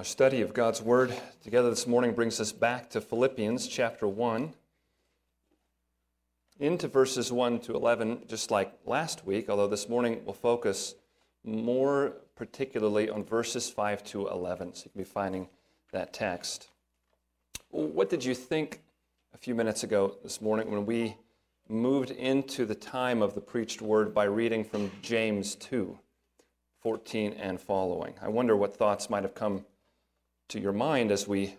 Our study of God's Word together this morning brings us back to Philippians chapter 1, into verses 1 to 11, just like last week, although this morning we'll focus more particularly on verses 5 to 11. So you can be finding that text. What did you think a few minutes ago this morning when we moved into the time of the preached word by reading from James 2, 14 and following? I wonder what thoughts might have come to your mind as we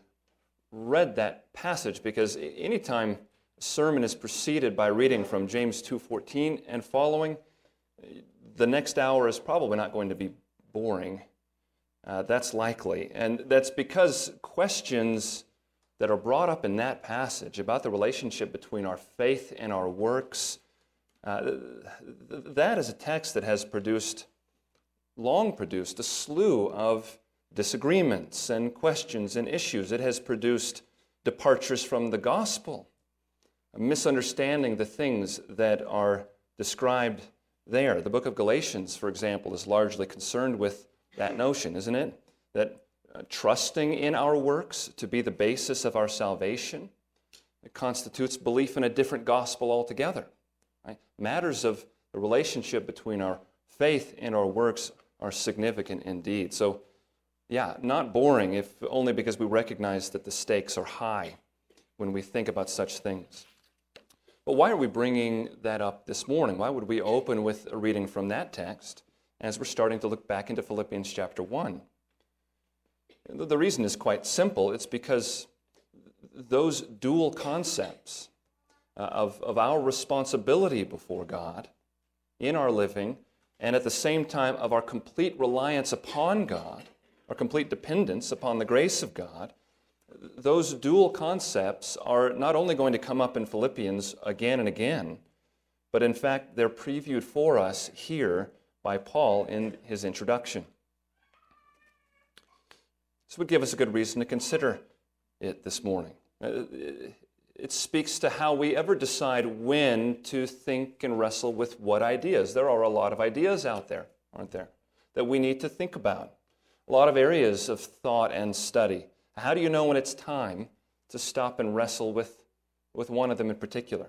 read that passage because anytime a sermon is preceded by reading from James 2:14 and following, the next hour is probably not going to be boring. Uh, that's likely. And that's because questions that are brought up in that passage about the relationship between our faith and our works, uh, that is a text that has produced, long produced, a slew of disagreements and questions and issues. It has produced departures from the gospel, misunderstanding the things that are described there. The book of Galatians, for example, is largely concerned with that notion, isn't it? That uh, trusting in our works to be the basis of our salvation it constitutes belief in a different gospel altogether. Right? Matters of the relationship between our faith and our works are significant indeed. So, yeah, not boring, if only because we recognize that the stakes are high when we think about such things. But why are we bringing that up this morning? Why would we open with a reading from that text as we're starting to look back into Philippians chapter 1? The reason is quite simple. It's because those dual concepts uh, of, of our responsibility before God in our living and at the same time of our complete reliance upon God our complete dependence upon the grace of God, those dual concepts are not only going to come up in Philippians again and again, but in fact, they're previewed for us here by Paul in his introduction. This would give us a good reason to consider it this morning. Uh, it speaks to how we ever decide when to think and wrestle with what ideas. There are a lot of ideas out there, aren't there, that we need to think about a lot of areas of thought and study. How do you know when it's time to stop and wrestle with, with one of them in particular?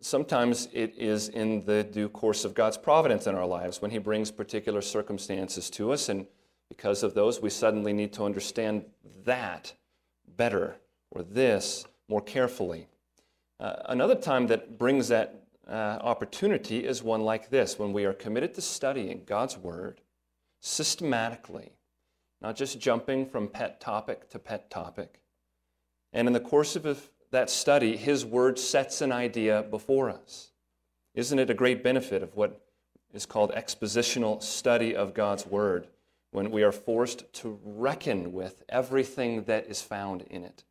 Sometimes it is in the due course of God's providence in our lives when He brings particular circumstances to us, and because of those, we suddenly need to understand that better or this more carefully. Uh, another time that brings that uh, opportunity is one like this when we are committed to studying God's Word systematically, not just jumping from pet topic to pet topic. And in the course of that study, His Word sets an idea before us. Isn't it a great benefit of what is called expositional study of God's Word when we are forced to reckon with everything that is found in it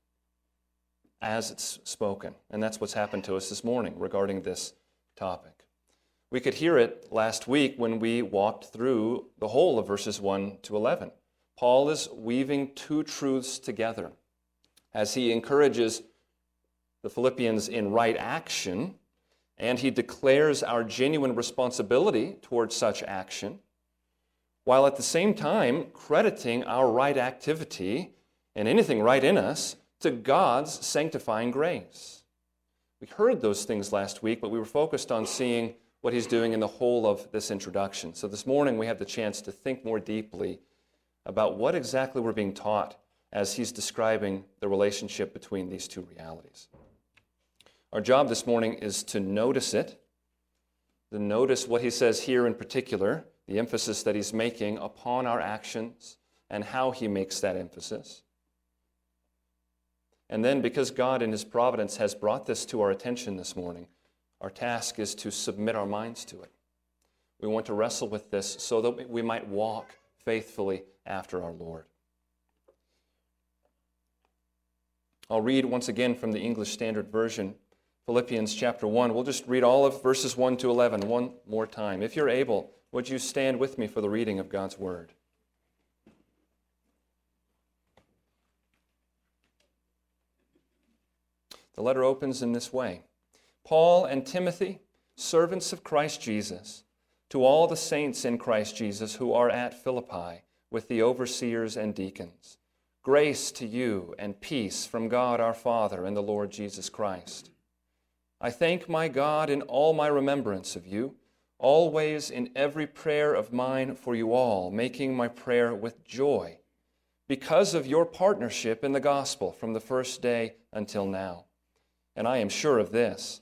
as it's spoken? And that's what's happened to us this morning regarding this topic. We could hear it last week when we walked through the whole of verses 1 to 11. Paul is weaving two truths together as he encourages the Philippians in right action and he declares our genuine responsibility towards such action, while at the same time crediting our right activity and anything right in us to God's sanctifying grace. We heard those things last week, but we were focused on seeing what he's doing in the whole of this introduction. So this morning we have the chance to think more deeply about what exactly we're being taught as he's describing the relationship between these two realities. Our job this morning is to notice it, to notice what he says here in particular, the emphasis that he's making upon our actions and how he makes that emphasis. And then, because God in his providence has brought this to our attention this morning, our task is to submit our minds to it. We want to wrestle with this so that we might walk faithfully after our Lord. I'll read once again from the English Standard Version, Philippians chapter 1. We'll just read all of verses 1 to 11 one more time. If you're able, would you stand with me for the reading of God's Word? The letter opens in this way. Paul and Timothy, servants of Christ Jesus, to all the saints in Christ Jesus who are at Philippi, with the overseers and deacons. Grace to you and peace from God our Father and the Lord Jesus Christ. I thank my God in all my remembrance of you, always in every prayer of mine for you all, making my prayer with joy, because of your partnership in the gospel from the first day until now. And I am sure of this,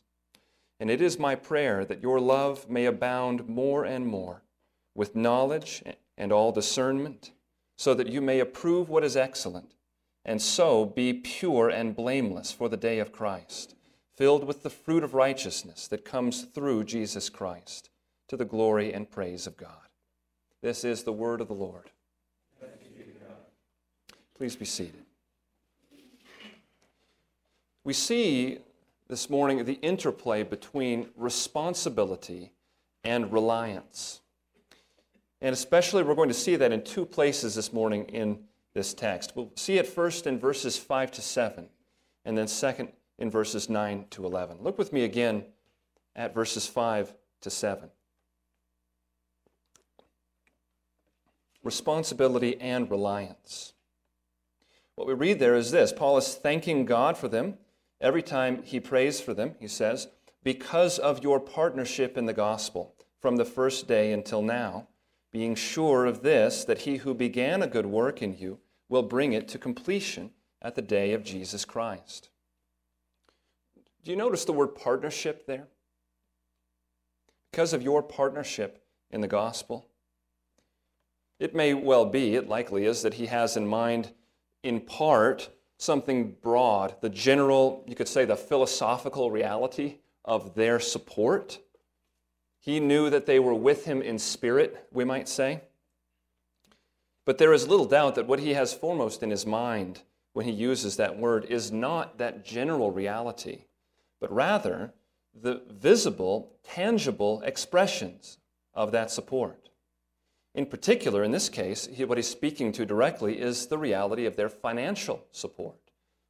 And it is my prayer that your love may abound more and more with knowledge and all discernment, so that you may approve what is excellent and so be pure and blameless for the day of Christ, filled with the fruit of righteousness that comes through Jesus Christ, to the glory and praise of God. This is the word of the Lord. Please be seated. We see this morning the interplay between responsibility and reliance. And especially, we're going to see that in two places this morning in this text. We'll see it first in verses 5 to 7, and then second in verses 9 to 11. Look with me again at verses 5 to 7. Responsibility and reliance. What we read there is this Paul is thanking God for them every time he prays for them, he says, because of your partnership in the gospel from the first day until now being sure of this, that he who began a good work in you will bring it to completion at the day of Jesus Christ. Do you notice the word partnership there? Because of your partnership in the gospel. It may well be, it likely is, that he has in mind, in part, something broad, the general, you could say, the philosophical reality of their support he knew that they were with him in spirit, we might say. But there is little doubt that what he has foremost in his mind when he uses that word is not that general reality, but rather the visible, tangible expressions of that support. In particular, in this case, he, what he's speaking to directly is the reality of their financial support.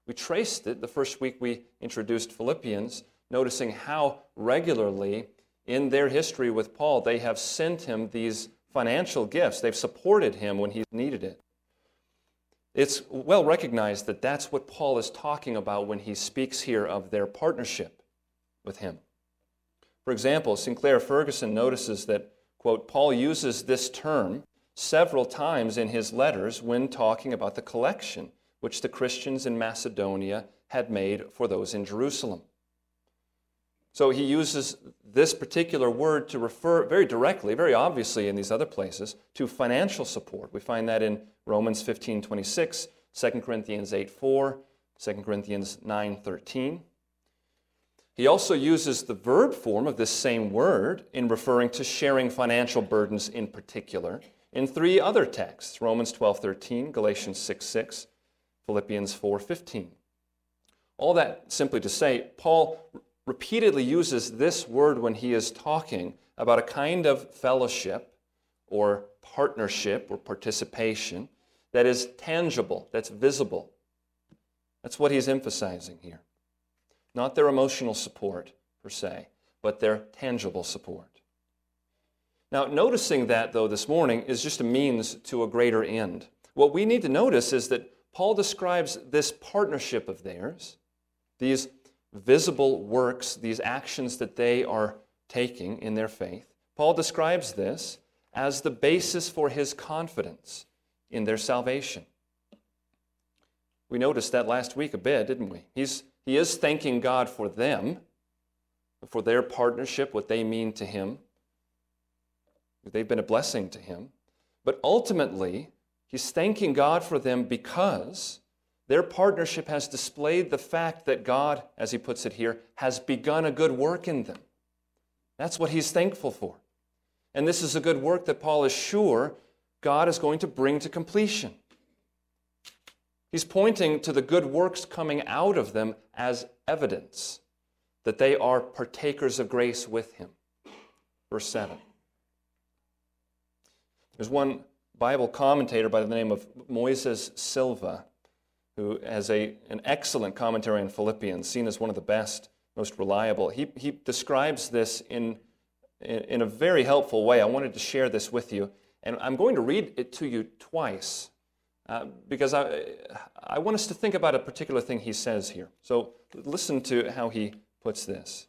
We traced it the first week we introduced Philippians, noticing how regularly in their history with Paul, they have sent him these financial gifts. They've supported him when he needed it. It's well recognized that that's what Paul is talking about when he speaks here of their partnership with him. For example, Sinclair Ferguson notices that, quote, Paul uses this term several times in his letters when talking about the collection which the Christians in Macedonia had made for those in Jerusalem. So he uses this particular word to refer very directly, very obviously in these other places, to financial support. We find that in Romans 15 26, 2 Corinthians 8 4, 2 Corinthians 9 13. He also uses the verb form of this same word in referring to sharing financial burdens in particular in three other texts Romans 12 13, Galatians 6 6, Philippians 4 15. All that simply to say, Paul repeatedly uses this word when he is talking about a kind of fellowship or partnership or participation that is tangible, that's visible. That's what he's emphasizing here. Not their emotional support, per se, but their tangible support. Now, noticing that, though, this morning is just a means to a greater end. What we need to notice is that Paul describes this partnership of theirs, these visible works, these actions that they are taking in their faith. Paul describes this as the basis for his confidence in their salvation. We noticed that last week a bit, didn't we? He's, he is thanking God for them, for their partnership, what they mean to him. They've been a blessing to him. But ultimately, he's thanking God for them because their partnership has displayed the fact that God, as he puts it here, has begun a good work in them. That's what he's thankful for. And this is a good work that Paul is sure God is going to bring to completion. He's pointing to the good works coming out of them as evidence that they are partakers of grace with him. Verse 7. There's one Bible commentator by the name of Moises Silva who has a, an excellent commentary on Philippians, seen as one of the best, most reliable. He, he describes this in, in, in a very helpful way. I wanted to share this with you, and I'm going to read it to you twice uh, because I, I want us to think about a particular thing he says here. So listen to how he puts this.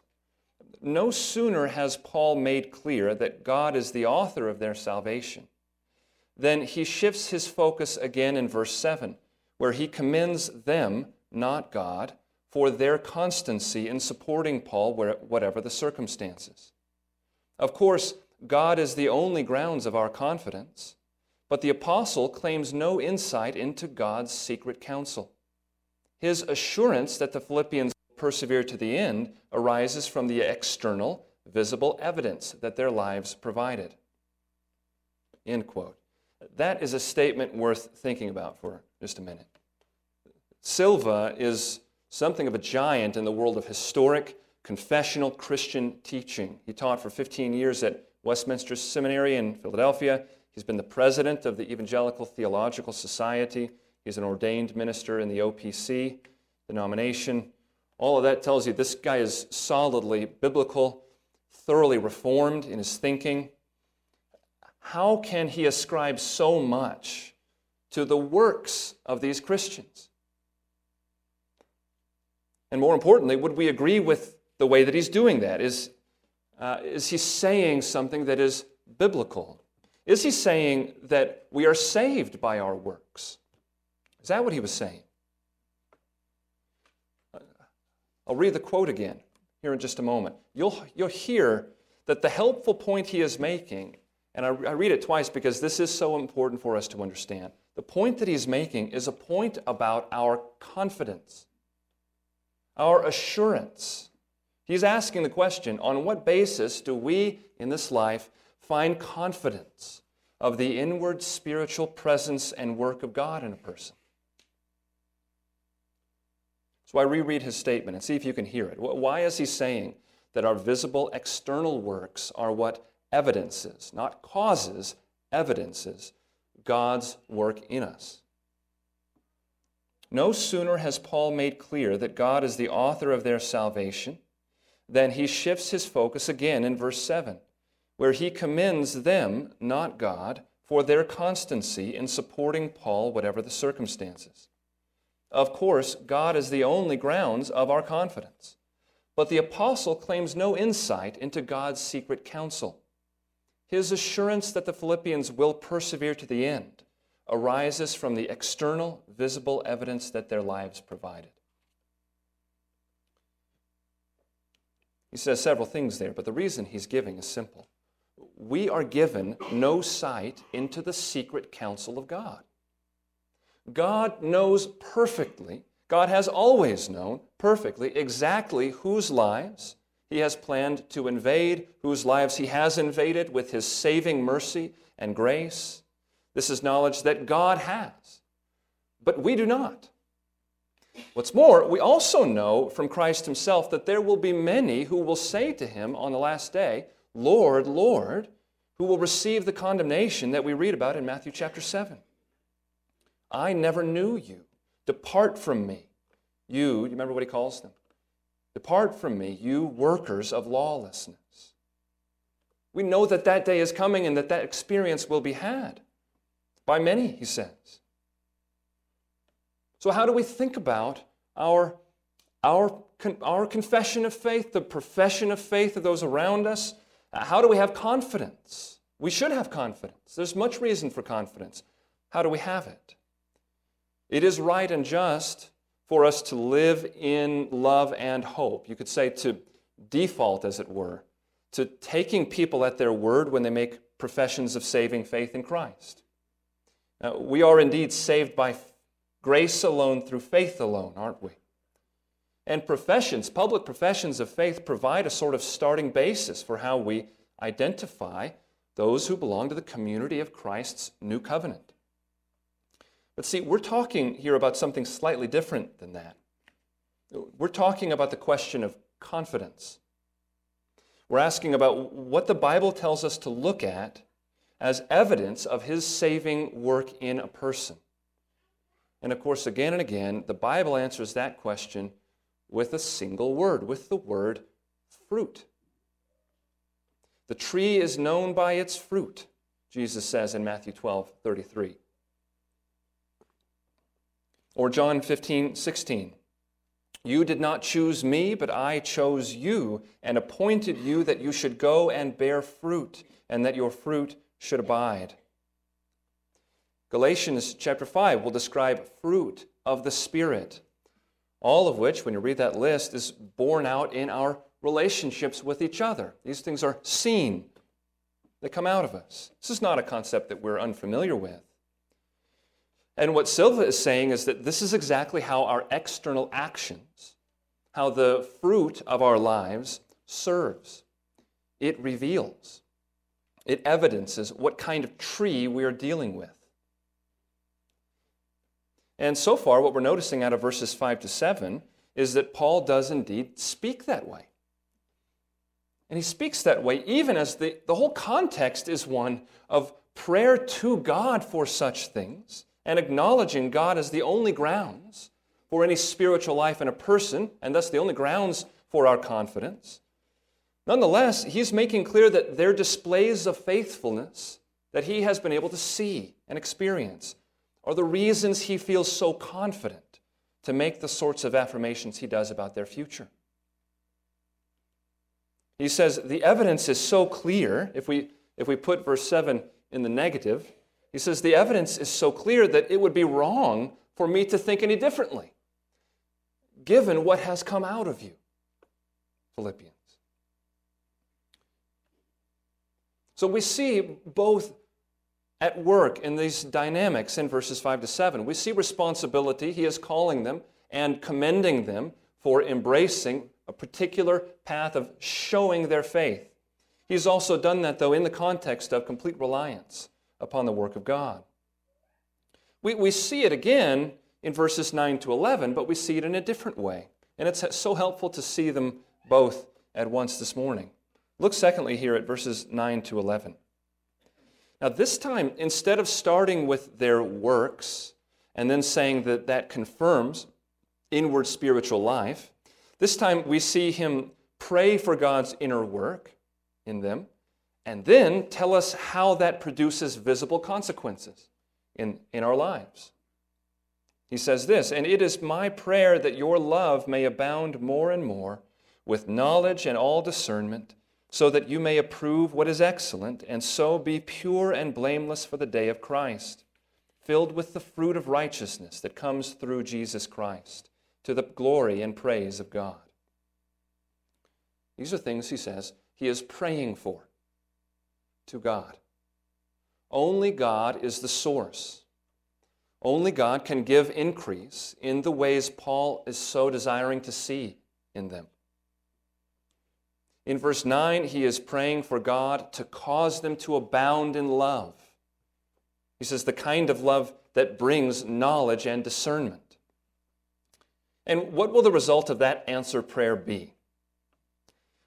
No sooner has Paul made clear that God is the author of their salvation than he shifts his focus again in verse 7, where he commends them, not God, for their constancy in supporting Paul, whatever the circumstances. Of course, God is the only grounds of our confidence. But the apostle claims no insight into God's secret counsel. His assurance that the Philippians persevere to the end arises from the external, visible evidence that their lives provided. End quote. That is a statement worth thinking about for just a minute. Silva is something of a giant in the world of historic, confessional Christian teaching. He taught for 15 years at Westminster Seminary in Philadelphia. He's been the president of the Evangelical Theological Society. He's an ordained minister in the OPC denomination. All of that tells you this guy is solidly biblical, thoroughly reformed in his thinking. How can he ascribe so much to the works of these Christians? And more importantly, would we agree with the way that he's doing that? Is, uh, is he saying something that is biblical? Is he saying that we are saved by our works? Is that what he was saying? Uh, I'll read the quote again here in just a moment. You'll, you'll hear that the helpful point he is making, and I, I read it twice because this is so important for us to understand. The point that he's making is a point about our confidence, our assurance. He's asking the question on what basis do we in this life find confidence of the inward spiritual presence and work of God in a person. So I reread his statement and see if you can hear it. Why is he saying that our visible external works are what evidences, not causes, evidences God's work in us? No sooner has Paul made clear that God is the author of their salvation than he shifts his focus again in verse 7 where he commends them, not God, for their constancy in supporting Paul, whatever the circumstances. Of course, God is the only grounds of our confidence. But the apostle claims no insight into God's secret counsel. His assurance that the Philippians will persevere to the end arises from the external, visible evidence that their lives provided. He says several things there, but the reason he's giving is simple we are given no sight into the secret counsel of God. God knows perfectly, God has always known perfectly exactly whose lives He has planned to invade, whose lives He has invaded with His saving mercy and grace. This is knowledge that God has, but we do not. What's more, we also know from Christ Himself that there will be many who will say to Him on the last day, Lord, Lord, who will receive the condemnation that we read about in Matthew chapter 7. I never knew you. Depart from me. You, you remember what he calls them? Depart from me, you workers of lawlessness. We know that that day is coming and that that experience will be had by many, he says. So, how do we think about our, our, our confession of faith, the profession of faith of those around us, Uh, how do we have confidence? We should have confidence. There's much reason for confidence. How do we have it? It is right and just for us to live in love and hope. You could say to default, as it were, to taking people at their word when they make professions of saving faith in Christ. Now, we are indeed saved by grace alone through faith alone, aren't we? And professions, public professions of faith, provide a sort of starting basis for how we identify those who belong to the community of Christ's new covenant. But see, we're talking here about something slightly different than that. We're talking about the question of confidence. We're asking about what the Bible tells us to look at as evidence of his saving work in a person. And of course, again and again, the Bible answers that question with a single word, with the word fruit. The tree is known by its fruit, Jesus says in Matthew 12 33. Or John 15 16. You did not choose me, but I chose you and appointed you that you should go and bear fruit, and that your fruit should abide. Galatians chapter 5 will describe fruit of the Spirit, all of which, when you read that list, is borne out in our relationships with each other. These things are seen, they come out of us. This is not a concept that we're unfamiliar with. And what Silva is saying is that this is exactly how our external actions, how the fruit of our lives serves. It reveals, it evidences what kind of tree we are dealing with. And so far, what we're noticing out of verses 5 to 7 is that Paul does indeed speak that way. And he speaks that way even as the, the whole context is one of prayer to God for such things and acknowledging God as the only grounds for any spiritual life in a person, and thus the only grounds for our confidence. Nonetheless, he's making clear that their displays of faithfulness that he has been able to see and experience are the reasons he feels so confident to make the sorts of affirmations he does about their future. He says the evidence is so clear, if we, if we put verse 7 in the negative, he says, The evidence is so clear that it would be wrong for me to think any differently, given what has come out of you. Philippians. So we see both at work in these dynamics in verses 5 to 7. We see responsibility. He is calling them and commending them for embracing a particular path of showing their faith. He's also done that, though, in the context of complete reliance upon the work of God. We, we see it again in verses 9 to 11, but we see it in a different way. And it's so helpful to see them both at once this morning. Look, secondly, here at verses 9 to 11. Now, this time, instead of starting with their works and then saying that that confirms inward spiritual life, this time we see him pray for God's inner work in them and then tell us how that produces visible consequences in, in our lives. He says this, and it is my prayer that your love may abound more and more with knowledge and all discernment, so that you may approve what is excellent, and so be pure and blameless for the day of Christ, filled with the fruit of righteousness that comes through Jesus Christ, to the glory and praise of God. These are things, he says, he is praying for to God. Only God is the source. Only God can give increase in the ways Paul is so desiring to see in them. In verse 9, he is praying for God to cause them to abound in love. He says, the kind of love that brings knowledge and discernment. And what will the result of that answer prayer be?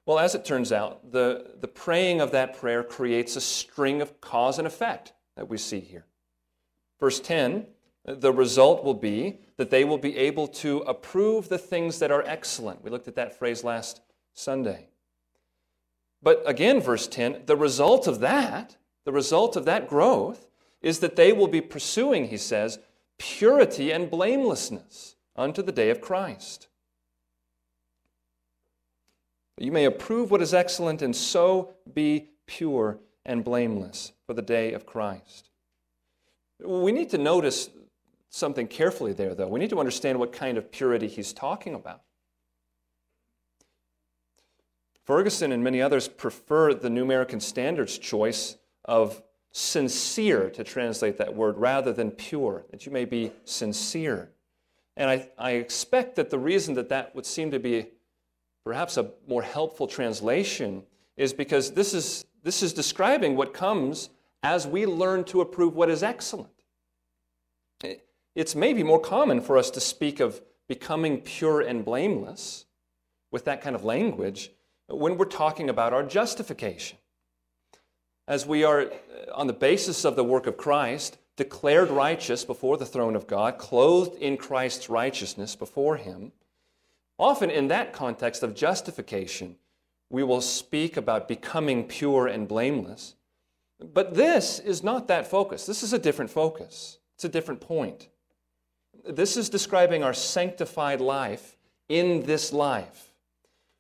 Well, as it turns out, the, the praying of that prayer creates a string of cause and effect that we see here. Verse 10 the result will be that they will be able to approve the things that are excellent. We looked at that phrase last Sunday. But again, verse 10 the result of that, the result of that growth, is that they will be pursuing, he says, purity and blamelessness unto the day of Christ you may approve what is excellent and so be pure and blameless for the day of Christ. We need to notice something carefully there, though. We need to understand what kind of purity he's talking about. Ferguson and many others prefer the New American Standards choice of sincere to translate that word rather than pure, that you may be sincere. And I, I expect that the reason that that would seem to be perhaps a more helpful translation is because this is, this is describing what comes as we learn to approve what is excellent. it's maybe more common for us to speak of becoming pure and blameless with that kind of language when we're talking about our justification. As we are, uh, on the basis of the work of Christ, declared righteous before the throne of God, clothed in Christ's righteousness before Him, often in that context of justification, we will speak about becoming pure and blameless. But this is not that focus. This is a different focus, it's a different point. This is describing our sanctified life in this life.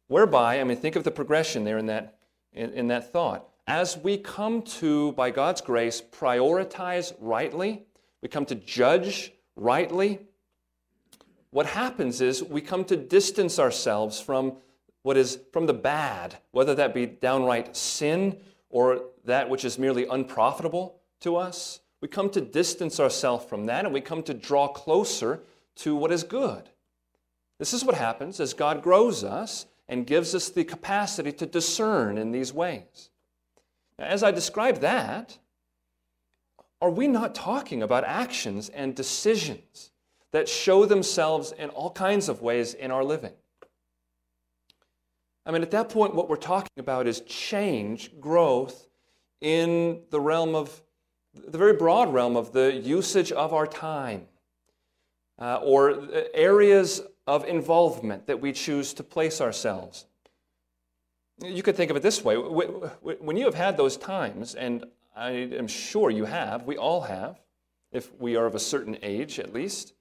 Whereby, I mean, think of the progression there in that, in, in that thought. As we come to, by God's grace, prioritize rightly, we come to judge rightly, what happens is we come to distance ourselves from what is from the bad, whether that be downright sin or that which is merely unprofitable to us. We come to distance ourselves from that and we come to draw closer to what is good. This is what happens as God grows us and gives us the capacity to discern in these ways. Now, as I describe that, are we not talking about actions and decisions that show themselves in all kinds of ways in our living? I mean, at that point, what we're talking about is change, growth in the realm of, the very broad realm of the usage of our time, uh, or areas of involvement that we choose to place ourselves. You could think of it this way when you have had those times, and I am sure you have, we all have, if we are of a certain age at least,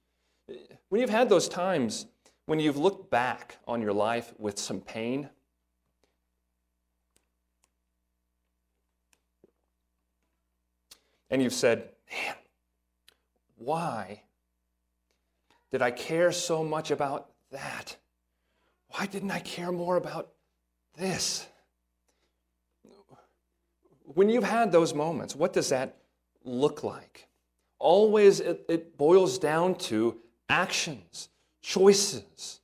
when you've had those times when you've looked back on your life with some pain, and you've said, man, why did I care so much about that? Why didn't I care more about this? When you've had those moments, what does that look like? Always it, it boils down to actions, choices.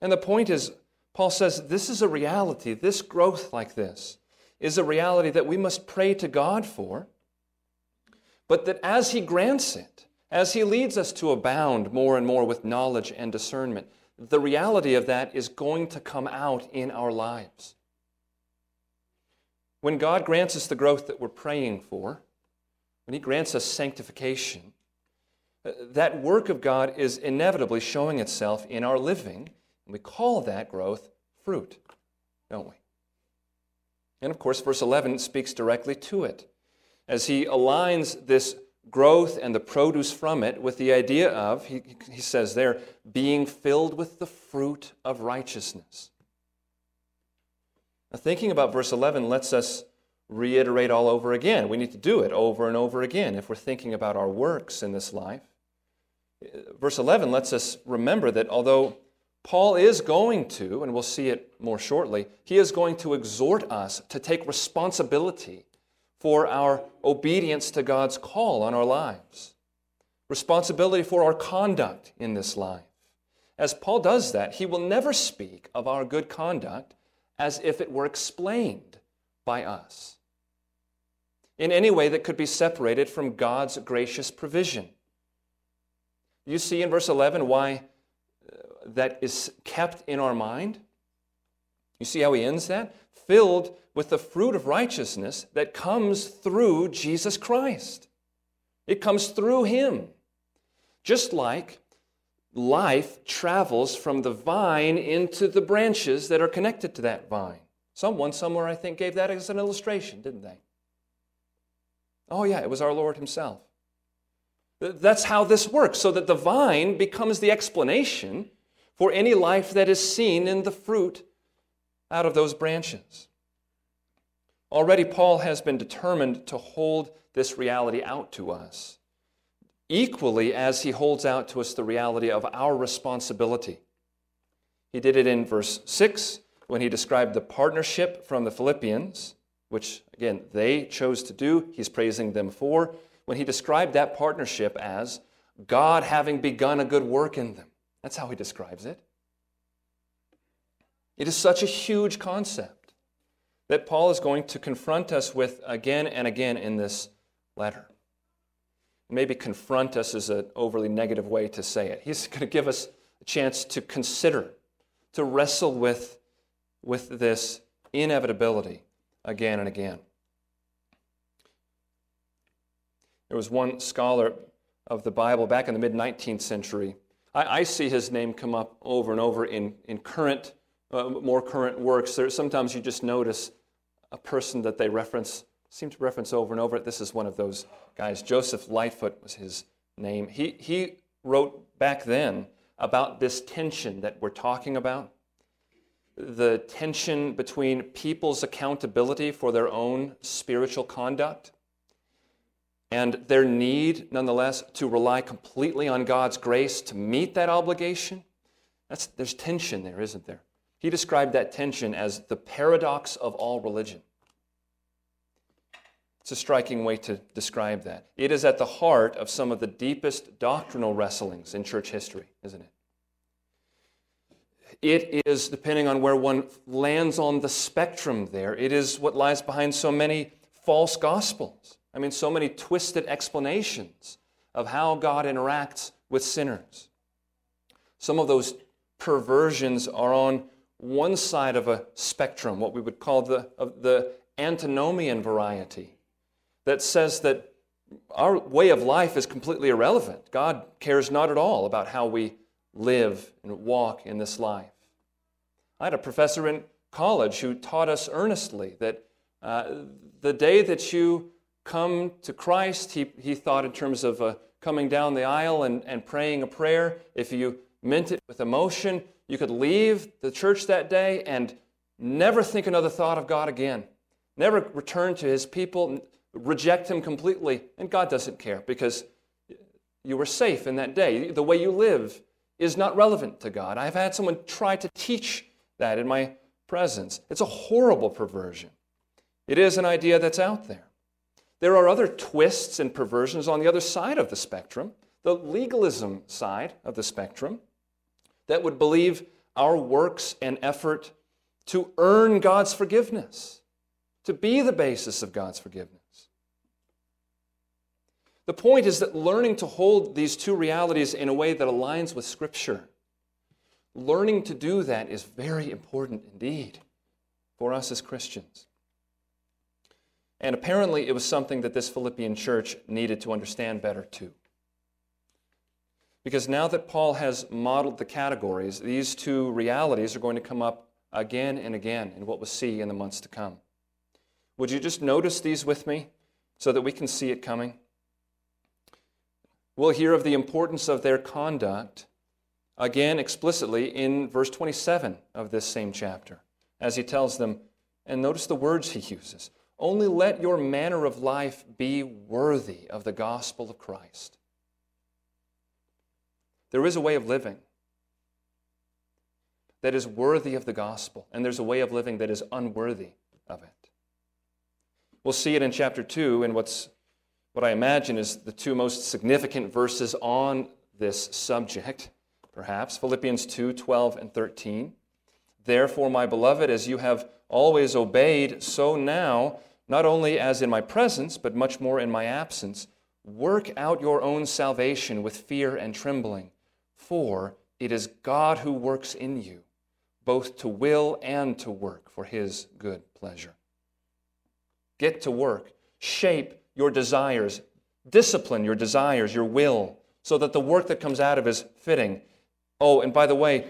And the point is, Paul says this is a reality, this growth like this is a reality that we must pray to God for, but that as He grants it, as He leads us to abound more and more with knowledge and discernment, the reality of that is going to come out in our lives. When God grants us the growth that we're praying for, when He grants us sanctification, uh, that work of God is inevitably showing itself in our living, and we call that growth fruit, don't we? And of course, verse 11 speaks directly to it as he aligns this growth and the produce from it with the idea of, he, he says there, being filled with the fruit of righteousness. Now, thinking about verse 11 lets us reiterate all over again. We need to do it over and over again if we're thinking about our works in this life. Verse 11 lets us remember that although Paul is going to, and we'll see it more shortly, he is going to exhort us to take responsibility for our obedience to God's call on our lives, responsibility for our conduct in this life. As Paul does that, he will never speak of our good conduct as if it were explained by us in any way that could be separated from God's gracious provision. You see in verse 11 why uh, that is kept in our mind? You see how he ends that? Filled with the fruit of righteousness that comes through Jesus Christ. It comes through Him. Just like life travels from the vine into the branches that are connected to that vine. Someone somewhere, I think, gave that as an illustration, didn't they? Oh, yeah, it was our Lord Himself. That's how this works, so that the vine becomes the explanation for any life that is seen in the fruit out of those branches. Already, Paul has been determined to hold this reality out to us, equally as he holds out to us the reality of our responsibility. He did it in verse 6 when he described the partnership from the Philippians, which, again, they chose to do. He's praising them for. When he described that partnership as God having begun a good work in them. That's how he describes it. It is such a huge concept that Paul is going to confront us with again and again in this letter. maybe confront us is an overly negative way to say it. He's going to give us a chance to consider, to wrestle with, with this inevitability again and again. There was one scholar of the Bible back in the mid 19th century. I, I, see his name come up over and over in, in current, uh, more current works. There, sometimes you just notice a person that they reference, seem to reference over and over. This is one of those guys. Joseph Lightfoot was his name. He, he wrote back then about this tension that we're talking about the tension between people's accountability for their own spiritual conduct and their need, nonetheless, to rely completely on God's grace to meet that obligation. That's, there's tension there, isn't there? He described that tension as the paradox of all religion. It's a striking way to describe that. It is at the heart of some of the deepest doctrinal wrestlings in church history, isn't it? It is, depending on where one lands on the spectrum there, it is what lies behind so many false gospels. I mean, so many twisted explanations of how God interacts with sinners. Some of those perversions are on one side of a spectrum, what we would call the, the antinomian variety, that says that our way of life is completely irrelevant. God cares not at all about how we live and walk in this life. I had a professor in college who taught us earnestly that uh, the day that you come to Christ, he, he thought in terms of uh, coming down the aisle and, and praying a prayer. If you meant it with emotion, you could leave the church that day and never think another thought of God again. Never return to his people, reject him completely. And God doesn't care because you were safe in that day. The way you live is not relevant to God. I've had someone try to teach that in my presence. It's a horrible perversion. It is an idea that's out there. There are other twists and perversions on the other side of the spectrum, the legalism side of the spectrum, that would believe our works and effort to earn God's forgiveness, to be the basis of God's forgiveness. The point is that learning to hold these two realities in a way that aligns with Scripture, learning to do that is very important indeed for us as Christians. And apparently, it was something that this Philippian church needed to understand better too. Because now that Paul has modeled the categories, these two realities are going to come up again and again in what we'll see in the months to come. Would you just notice these with me so that we can see it coming? We'll hear of the importance of their conduct again explicitly in verse 27 of this same chapter as he tells them, and notice the words he uses only let your manner of life be worthy of the gospel of Christ. There is a way of living that is worthy of the gospel, and there's a way of living that is unworthy of it. We'll see it in chapter 2 in what's what I imagine is the two most significant verses on this subject, perhaps Philippians 2 12 and 13. Therefore, my beloved, as you have always obeyed, so now, not only as in my presence, but much more in my absence, work out your own salvation with fear and trembling. For it is God who works in you, both to will and to work for his good pleasure. Get to work. Shape your desires. Discipline your desires, your will, so that the work that comes out of is fitting. Oh, and by the way,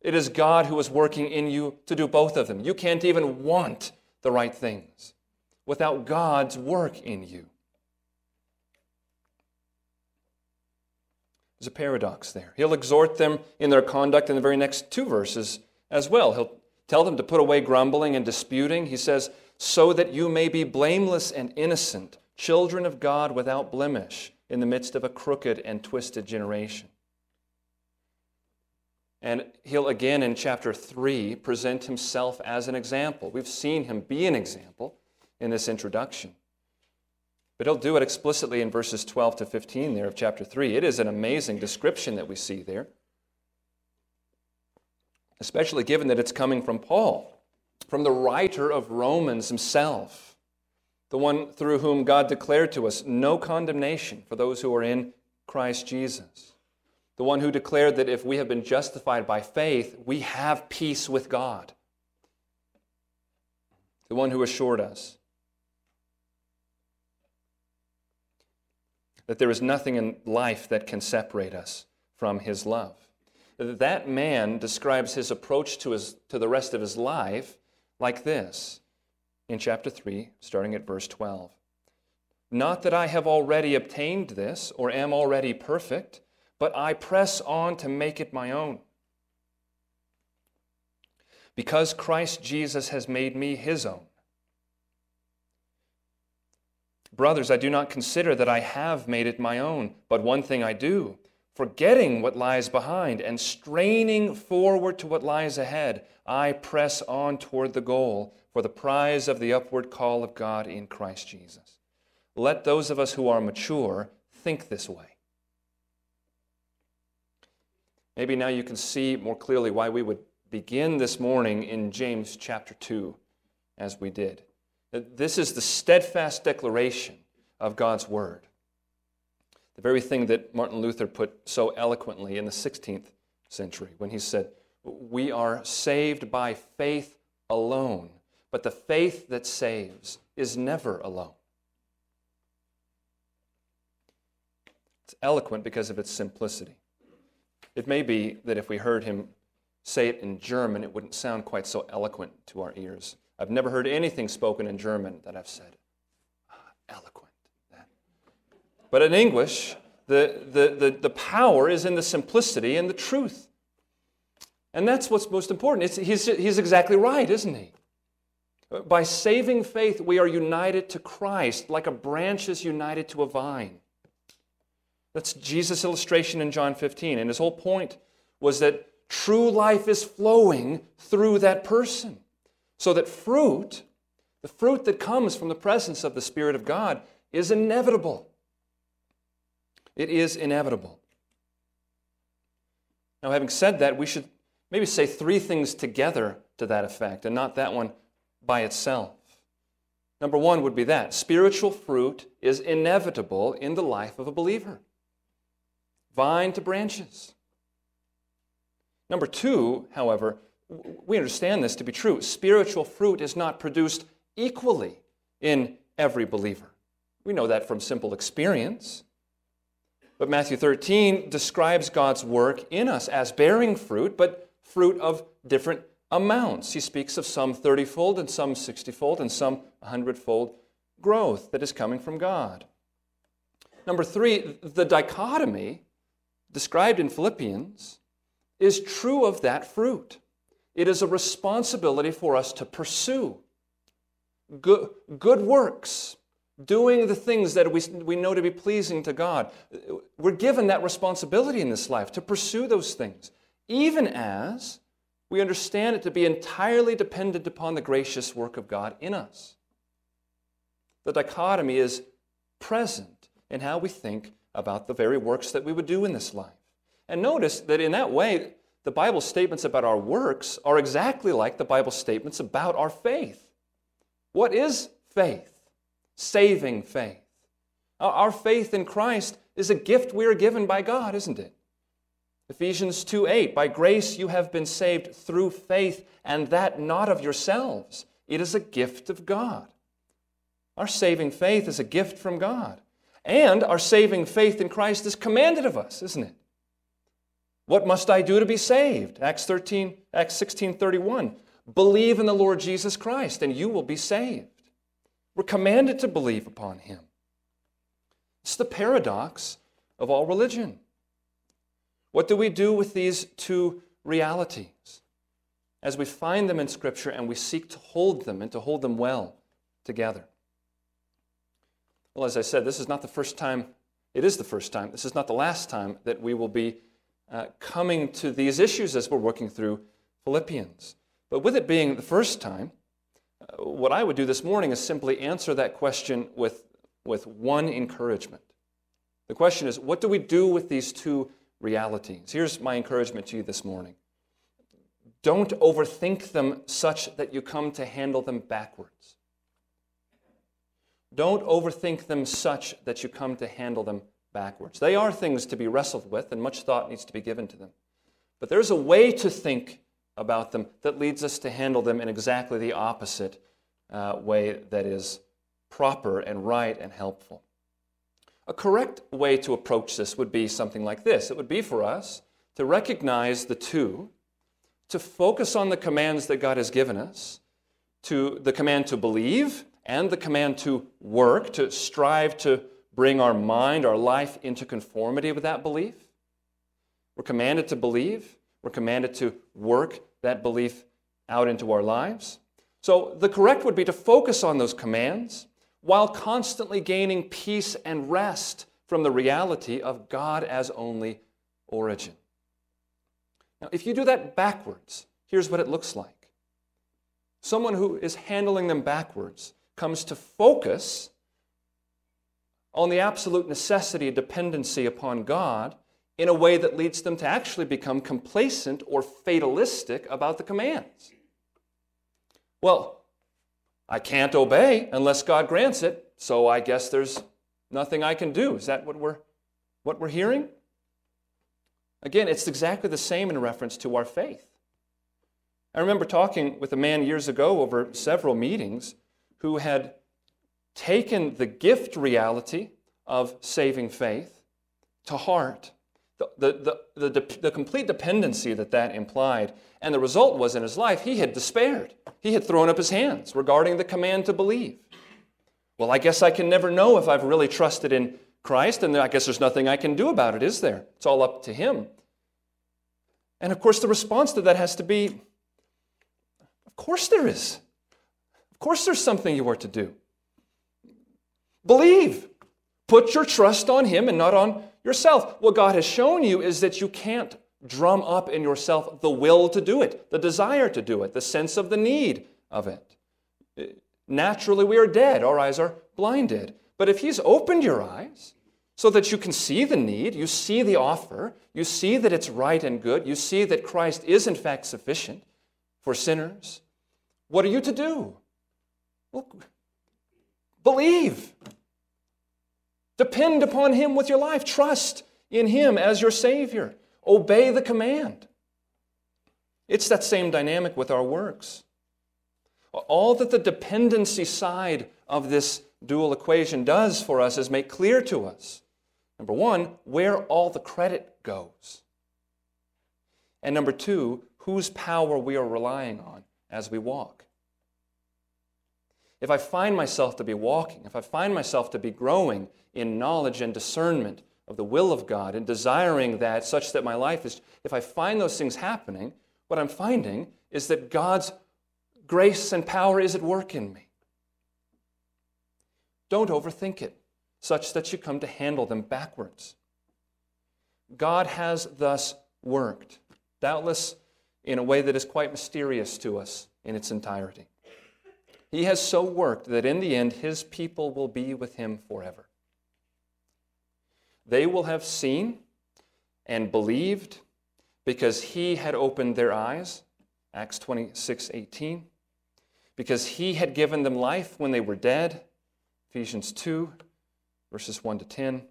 it is God who is working in you to do both of them. You can't even want the right things without God's work in you. There's a paradox there. He'll exhort them in their conduct in the very next two verses as well. He'll tell them to put away grumbling and disputing. He says, so that you may be blameless and innocent, children of God without blemish, in the midst of a crooked and twisted generation. And he'll again in chapter 3 present himself as an example. We've seen him be an example in this introduction. But he'll do it explicitly in verses 12 to 15 there of chapter 3. It is an amazing description that we see there, especially given that it's coming from Paul, from the writer of Romans himself. the one through whom God declared to us no condemnation for those who are in Christ Jesus, the one who declared that if we have been justified by faith, we have peace with God, the one who assured us that there is nothing in life that can separate us from his love. That man describes his approach to, his, to the rest of his life like this in chapter 3, starting at verse 12. Not that I have already obtained this or am already perfect, but I press on to make it my own. Because Christ Jesus has made me his own. Brothers, I do not consider that I have made it my own, but one thing I do, forgetting what lies behind and straining forward to what lies ahead, I press on toward the goal for the prize of the upward call of God in Christ Jesus. Let those of us who are mature think this way. Maybe now you can see more clearly why we would begin this morning in James chapter 2 as we did. This is the steadfast declaration of God's Word. The very thing that Martin Luther put so eloquently in the 16th century when he said, We are saved by faith alone but the faith that saves is never alone. It's eloquent because of its simplicity. It may be that if we heard him say it in German, it wouldn't sound quite so eloquent to our ears. I've never heard anything spoken in German that I've said, ah, eloquent. But in English, the, the, the, the power is in the simplicity and the truth. And that's what's most important. It's, he's, he's exactly right, isn't he? By saving faith, we are united to Christ like a branch is united to a vine. That's Jesus' illustration in John 15. And his whole point was that true life is flowing through that person. So that fruit, the fruit that comes from the presence of the Spirit of God, is inevitable. It is inevitable. Now, having said that, we should maybe say three things together to that effect, and not that one by itself. Number one would be that spiritual fruit is inevitable in the life of a believer. Vine to branches. Number two, however, we understand this to be true. Spiritual fruit is not produced equally in every believer. We know that from simple experience. But Matthew 13 describes God's work in us as bearing fruit, but fruit of different amounts. He speaks of some 30 fold and some 60 fold and some 100 fold growth that is coming from God. Number three, the dichotomy described in Philippians is true of that fruit. It is a responsibility for us to pursue good, good works, doing the things that we, we know to be pleasing to God. We're given that responsibility in this life to pursue those things, even as we understand it to be entirely dependent upon the gracious work of God in us. The dichotomy is present in how we think about the very works that we would do in this life. And notice that in that way, the Bible statements about our works are exactly like the Bible statements about our faith. What is faith? Saving faith. Our faith in Christ is a gift we are given by God, isn't it? Ephesians 2 8, by grace you have been saved through faith, and that not of yourselves. It is a gift of God. Our saving faith is a gift from God. And our saving faith in Christ is commanded of us, isn't it? What must I do to be saved? Acts 13, Acts 16 31. Believe in the Lord Jesus Christ, and you will be saved. We're commanded to believe upon him. It's the paradox of all religion. What do we do with these two realities as we find them in Scripture and we seek to hold them and to hold them well together? Well, as I said, this is not the first time, it is the first time, this is not the last time that we will be uh, coming to these issues as we're working through Philippians. But with it being the first time, uh, what I would do this morning is simply answer that question with, with one encouragement. The question is, what do we do with these two realities. Here's my encouragement to you this morning don't overthink them such that you come to handle them backwards. don't overthink them such that you come to handle them backwards. They are things to be wrestled with, and much thought needs to be given to them. But there's a way to think about them that leads us to handle them in exactly the opposite uh, way that is proper and right and helpful. A correct way to approach this would be something like this it would be for us to recognize the two, to focus on the commands that God has given us, to the command to believe and the command to work, to strive to bring our mind, our life into conformity with that belief. We're commanded to believe, we're commanded to work that belief out into our lives. So the correct would be to focus on those commands while constantly gaining peace and rest from the reality of God as only origin. Now, if you do that backwards, here's what it looks like. Someone who is handling them backwards comes to focus on the absolute necessity and dependency upon God in a way that leads them to actually become complacent or fatalistic about the commands. Well, I can't obey unless God grants it, so I guess there's nothing I can do. Is that what we're, what we're hearing? Again, it's exactly the same in reference to our faith. I remember talking with a man years ago over several meetings who had taken the gift reality of saving faith to heart, the, the, the, the, complete dependency that that implied. And the result was in his life, he had despaired. He had thrown up his hands regarding the command to believe. Well, I guess I can never know if I've really trusted in Christ, and I guess there's nothing I can do about it, is there? It's all up to Him. And of course, the response to that has to be of course there is. Of course, there's something you are to do. Believe. Put your trust on Him and not on yourself. What God has shown you is that you can't drum up in yourself the will to do it, the desire to do it, the sense of the need of it. Naturally, we are dead, our eyes are blinded. But if He's opened your eyes so that you can see the need, you see the offer, you see that it's right and good, you see that Christ is in fact sufficient for sinners, what are you to do? Well, believe. Depend upon Him with your life. Trust in Him as your Savior. Obey the command. It's that same dynamic with our works. All that the dependency side of this dual equation does for us is make clear to us number one, where all the credit goes. And number two, whose power we are relying on as we walk. If I find myself to be walking, if I find myself to be growing in knowledge and discernment of the will of God and desiring that such that my life is, if I find those things happening, what I'm finding is that God's grace and power is at work in me. Don't overthink it, such that you come to handle them backwards. God has thus worked, doubtless in a way that is quite mysterious to us in its entirety. He has so worked that in the end, his people will be with him forever. They will have seen and believed because he had opened their eyes, Acts 26 18, because he had given them life when they were dead, Ephesians 2, verses 1 to 10.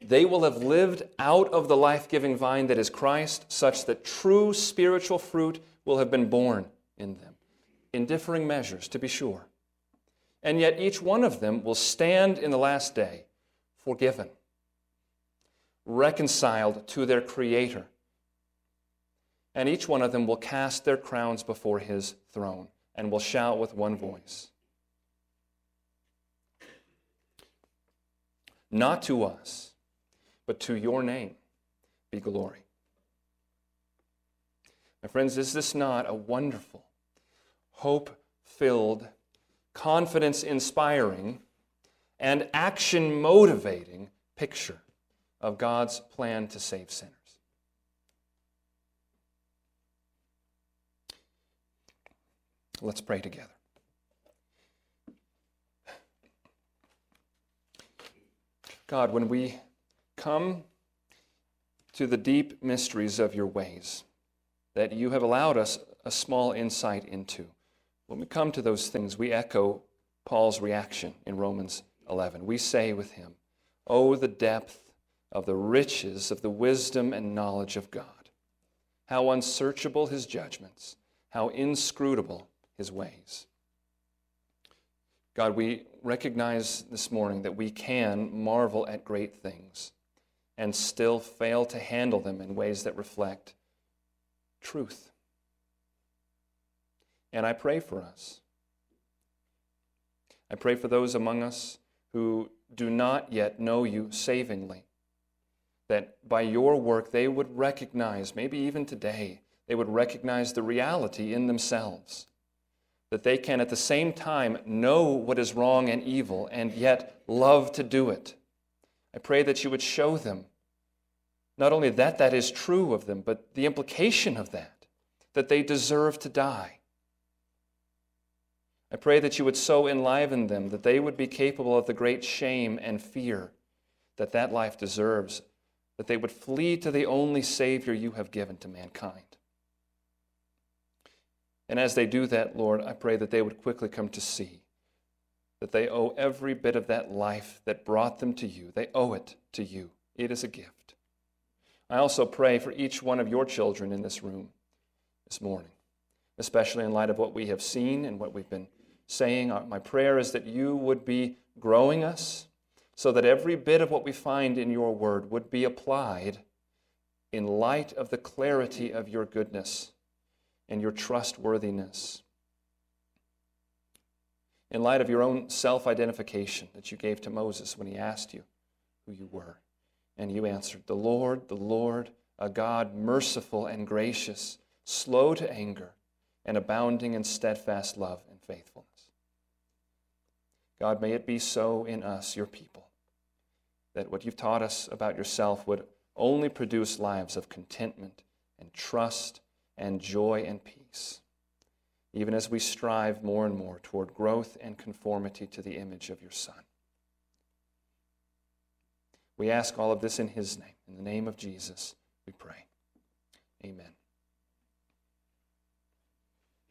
They will have lived out of the life giving vine that is Christ, such that true spiritual fruit will have been borne in them, in differing measures, to be sure. And yet each one of them will stand in the last day forgiven reconciled to their Creator. And each one of them will cast their crowns before His throne and will shout with one voice Not to us, but to your name be glory. My friends, is this not a wonderful, hope filled, confidence inspiring, and action motivating picture of God's plan to save sinners. Let's pray together. God, when we come to the deep mysteries of your ways that you have allowed us a small insight into, when we come to those things, we echo Paul's reaction in Romans 11. We say with him, Oh, the depth of the riches of the wisdom and knowledge of God. How unsearchable his judgments, how inscrutable his ways. God, we recognize this morning that we can marvel at great things and still fail to handle them in ways that reflect truth. And I pray for us. I pray for those among us who do not yet know you savingly, that by your work they would recognize, maybe even today, they would recognize the reality in themselves, that they can at the same time know what is wrong and evil and yet love to do it. I pray that you would show them not only that that is true of them, but the implication of that, that they deserve to die I pray that you would so enliven them that they would be capable of the great shame and fear that that life deserves, that they would flee to the only Savior you have given to mankind. And as they do that, Lord, I pray that they would quickly come to see that they owe every bit of that life that brought them to you. They owe it to you. It is a gift. I also pray for each one of your children in this room this morning, especially in light of what we have seen and what we've been saying, uh, My prayer is that you would be growing us so that every bit of what we find in your word would be applied in light of the clarity of your goodness and your trustworthiness. In light of your own self identification that you gave to Moses when he asked you who you were. And you answered, The Lord, the Lord, a God merciful and gracious, slow to anger, and abounding in steadfast love and faithfulness. God, may it be so in us, your people, that what you've taught us about yourself would only produce lives of contentment and trust and joy and peace, even as we strive more and more toward growth and conformity to the image of your Son. We ask all of this in his name. In the name of Jesus, we pray. Amen.